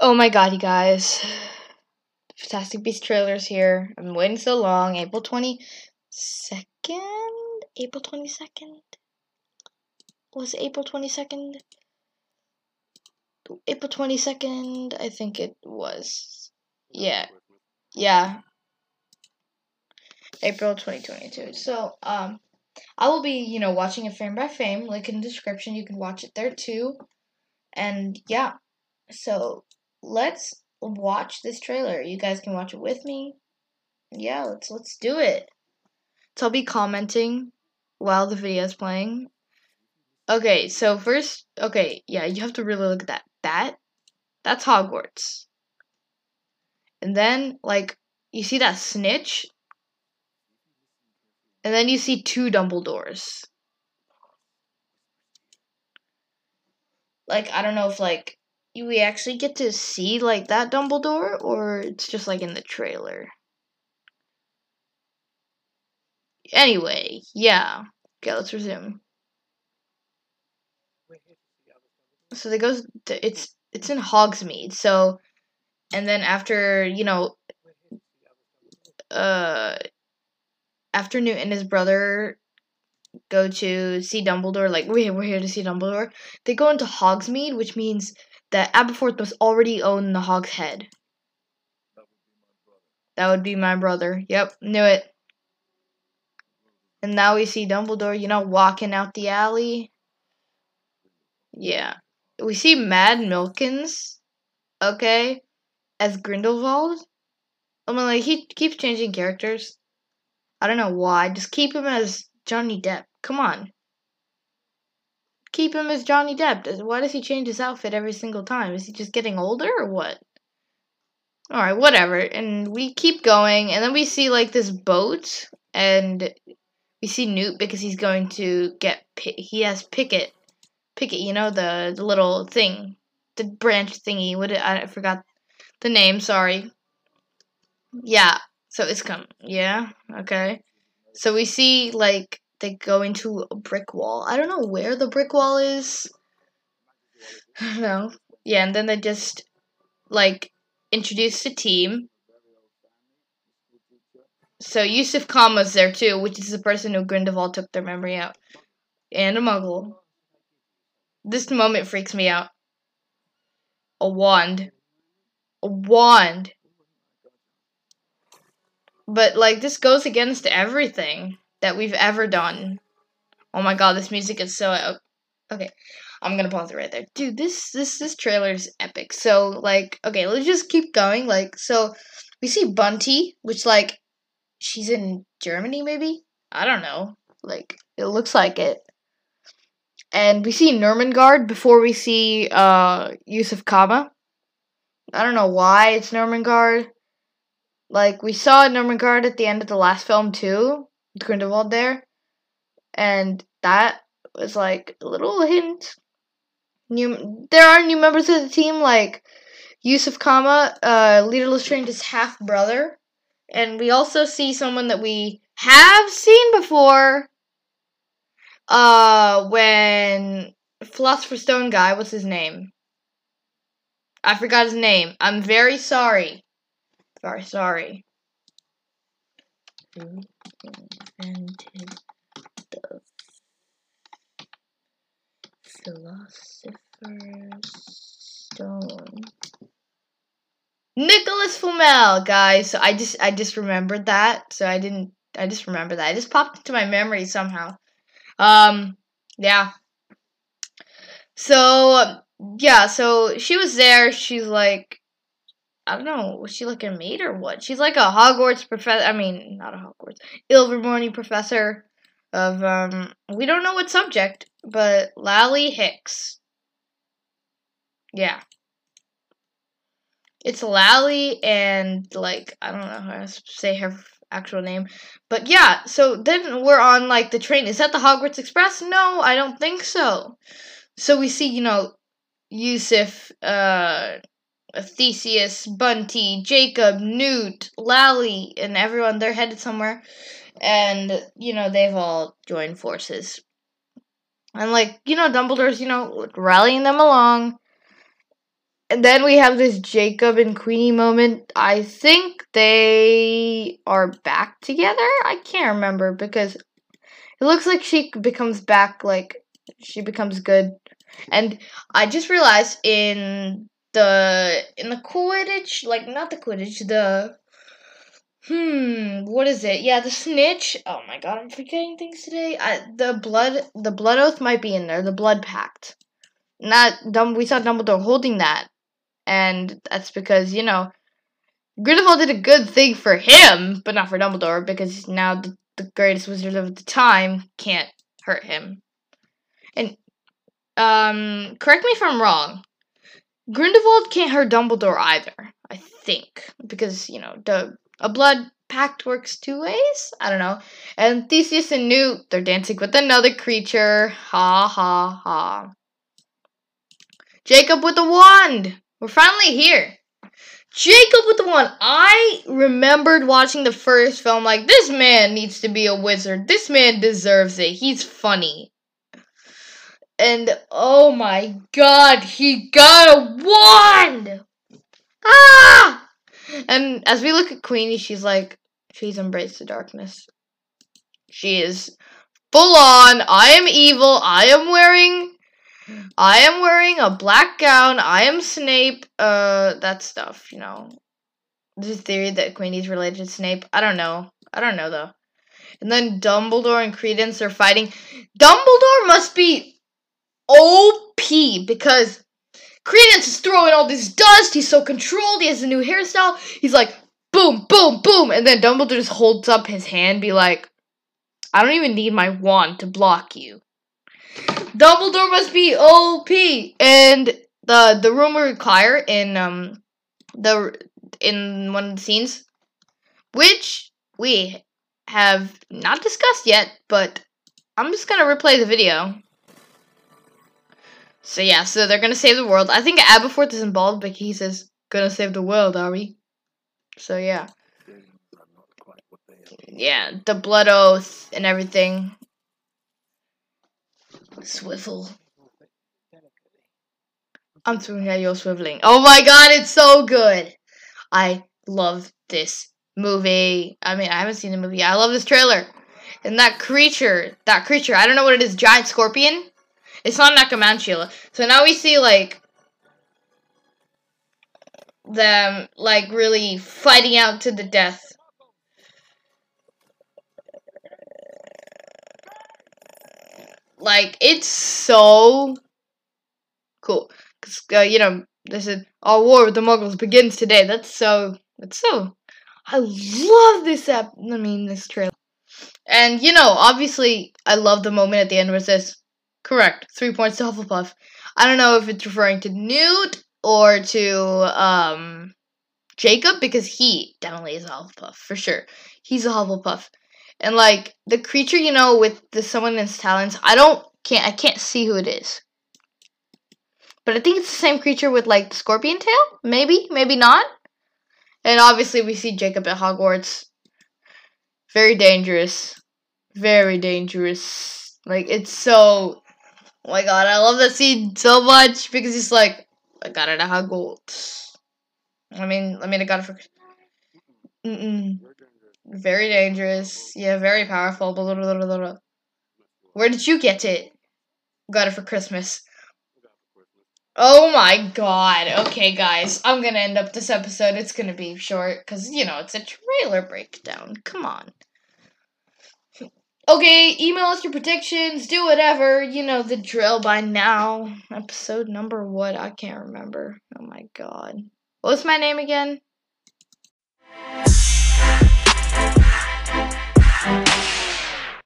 Oh my god, you guys. Fantastic Beast trailers here. Been waiting so long. April 22nd? April 22nd? Was it April 22nd? April 22nd, I think it was. Yeah. Yeah. April 2022. So, um, I will be, you know, watching it frame by frame. Link in the description. You can watch it there too. And yeah. So, let's watch this trailer. You guys can watch it with me. Yeah, let's let's do it. So I'll be commenting while the video is playing. Okay, so first, okay, yeah, you have to really look at that. That, that's Hogwarts. And then, like, you see that snitch? And then you see two Dumbledores. Like, I don't know if, like, we actually get to see like that Dumbledore, or it's just like in the trailer. Anyway, yeah. Okay, let's resume. So they goes. To, it's it's in Hogsmeade. So, and then after you know, uh, after Newt and his brother go to see Dumbledore, like we we're here to see Dumbledore. They go into Hogsmeade, which means that Aberforth must already own the Hog's Head. That would be my brother. Yep, knew it. And now we see Dumbledore, you know, walking out the alley. Yeah. We see Mads Mikkelsen, okay, as Grindelwald. I mean, like, he keeps changing characters. I don't know why. Just keep him as Johnny Depp. Come on keep him as Johnny Depp? Why does he change his outfit every single time? Is he just getting older or what? Alright, whatever. And we keep going, and then we see like this boat, and we see Newt because he's going to get. He has Pickett, Pickett, you know, the, the little thing. The branch thingy. What I forgot the name, sorry. Yeah, so it's come. Yeah, okay. So we see like they go into a brick wall. I don't know where the brick wall is. I don't know. Yeah, and then they just like introduce the team. So Yusuf Kama's there too, which is the person who Grindelwald took their memory out. And a muggle. This moment freaks me out. A wand. A wand. But like this goes against everything that we've ever done. Oh my god, this music is so okay. I'm gonna pause it right there, dude. This this this trailer is epic. So like, okay, let's just keep going. Like, so we see Bunty, which like she's in Germany, maybe. I don't know. Like, it looks like it. And we see Nurmengard before we see uh Yusuf Kama. I don't know why it's Nurmengard. Like we saw Nurmengard at the end of the last film too, Grindelwald there, and that was like a little hint. New, there are new members of the team like Yusuf Kama, uh, Leta Lestrange's half brother, and we also see someone that we have seen before. Uh, when Philosopher's Stone guy, what's his name? I forgot his name. I'm very sorry. Very sorry invented the Philosopher's Stone. Nicolas Flamel, guys. So I just I just remembered that. So I didn't I just remember that. It just popped into my memory somehow. Um yeah. So yeah, so she was there. She's like I don't know, was she like a maid or what? She's like a Hogwarts professor. I mean, not a Hogwarts, Ilvermorny professor of um. We don't know what subject, but Lally Hicks. Yeah. It's Lally and like I don't know how to say her actual name. But yeah, so then we're on like the train. Is that the Hogwarts Express? No, I don't think so. So we see, you know, Yusuf, uh, Theseus, Bunty, Jacob, Newt, Lally, and everyone. They're headed somewhere, and you know they've all joined forces. And like you know, Dumbledore's you know rallying them along and then we have this Jacob and Queenie moment. I think they are back together. I can't remember because it looks like she becomes back, like she becomes good. And I just realized in the in the Quidditch, like not the Quidditch, the hmm, what is it? Yeah, the snitch. Oh my god, I'm forgetting things today. I, the blood, the blood oath might be in there. The blood pact. Not dumb. We saw Dumbledore holding that and that's because you know Grindelwald did a good thing for him, but not for Dumbledore, because now the, the greatest wizard of the time can't hurt him. And um, correct me if I'm wrong. Grindelwald can't hurt Dumbledore either. I think because you know the a blood pact works two ways. I don't know. And Theseus and Newt they're dancing with another creature. Ha ha ha. Jacob with the wand. We're finally here. Jacob with the wand. I remembered watching the first film like this man needs to be a wizard. This man deserves it. He's funny. And oh my god, he got a wand! Ah! And as we look at Queenie, she's like, she's embraced the darkness. She is full on. I am evil. I am wearing I am wearing a black gown. I am Snape. Uh, that stuff, you know. A theory that Queenie's related to Snape. I don't know. I don't know though. And then Dumbledore and Credence are fighting. Dumbledore must be OP because Credence is throwing all this dust. He's so controlled. He has a new hairstyle. He's like, boom, boom, boom. And then Dumbledore just holds up his hand, be like, I don't even need my wand to block you. Dumbledore must be OP. And the the rumor choir in um the in one of the scenes, which we have not discussed yet, but I'm just gonna replay the video. So yeah, so they're gonna save the world. I think Aberforth is involved, but he says, "Gonna save the world, are we?" So yeah. Yeah, the blood oath and everything. Swivel. I'm swiveling at you're swiveling. Oh my god, it's so good! I love this movie. I mean, I haven't seen the movie. I love this trailer. And that creature, that creature, I don't know what it is, giant scorpion? It's not Necromantula. So now we see, like, them, like, really fighting out to the death. Like it's so cool because uh, you know they said our war with the Muggles begins today. That's so. That's so. I love this app. I mean this trailer. And you know, obviously, I love the moment at the end where it says, "Correct, three points to Hufflepuff." I don't know if it's referring to Newt or to um Jacob because he definitely is a Hufflepuff for sure. He's a Hufflepuff. And like the creature, you know, with the someone talons, I don't can't I can't see who it is. But I think it's the same creature with like the scorpion tail. Maybe, maybe not. And obviously we see Jacob at Hogwarts. Very dangerous. Very dangerous. Like it's so Oh my god, I love that scene so much because he's like, I got it at Hogwarts. I mean, I mean, I got it for. Mm -mm. Very dangerous. Yeah, very powerful. Blah Blah, blah, blah, Where did you get it? Got it for Christmas. Oh my god. Okay, guys. I'm gonna end up this episode. It's gonna be short because, you know, it's a trailer breakdown. Come on. Okay, email us your predictions. Do whatever. You know the drill by now. Episode number what? I can't remember. Oh my god. What's my name again?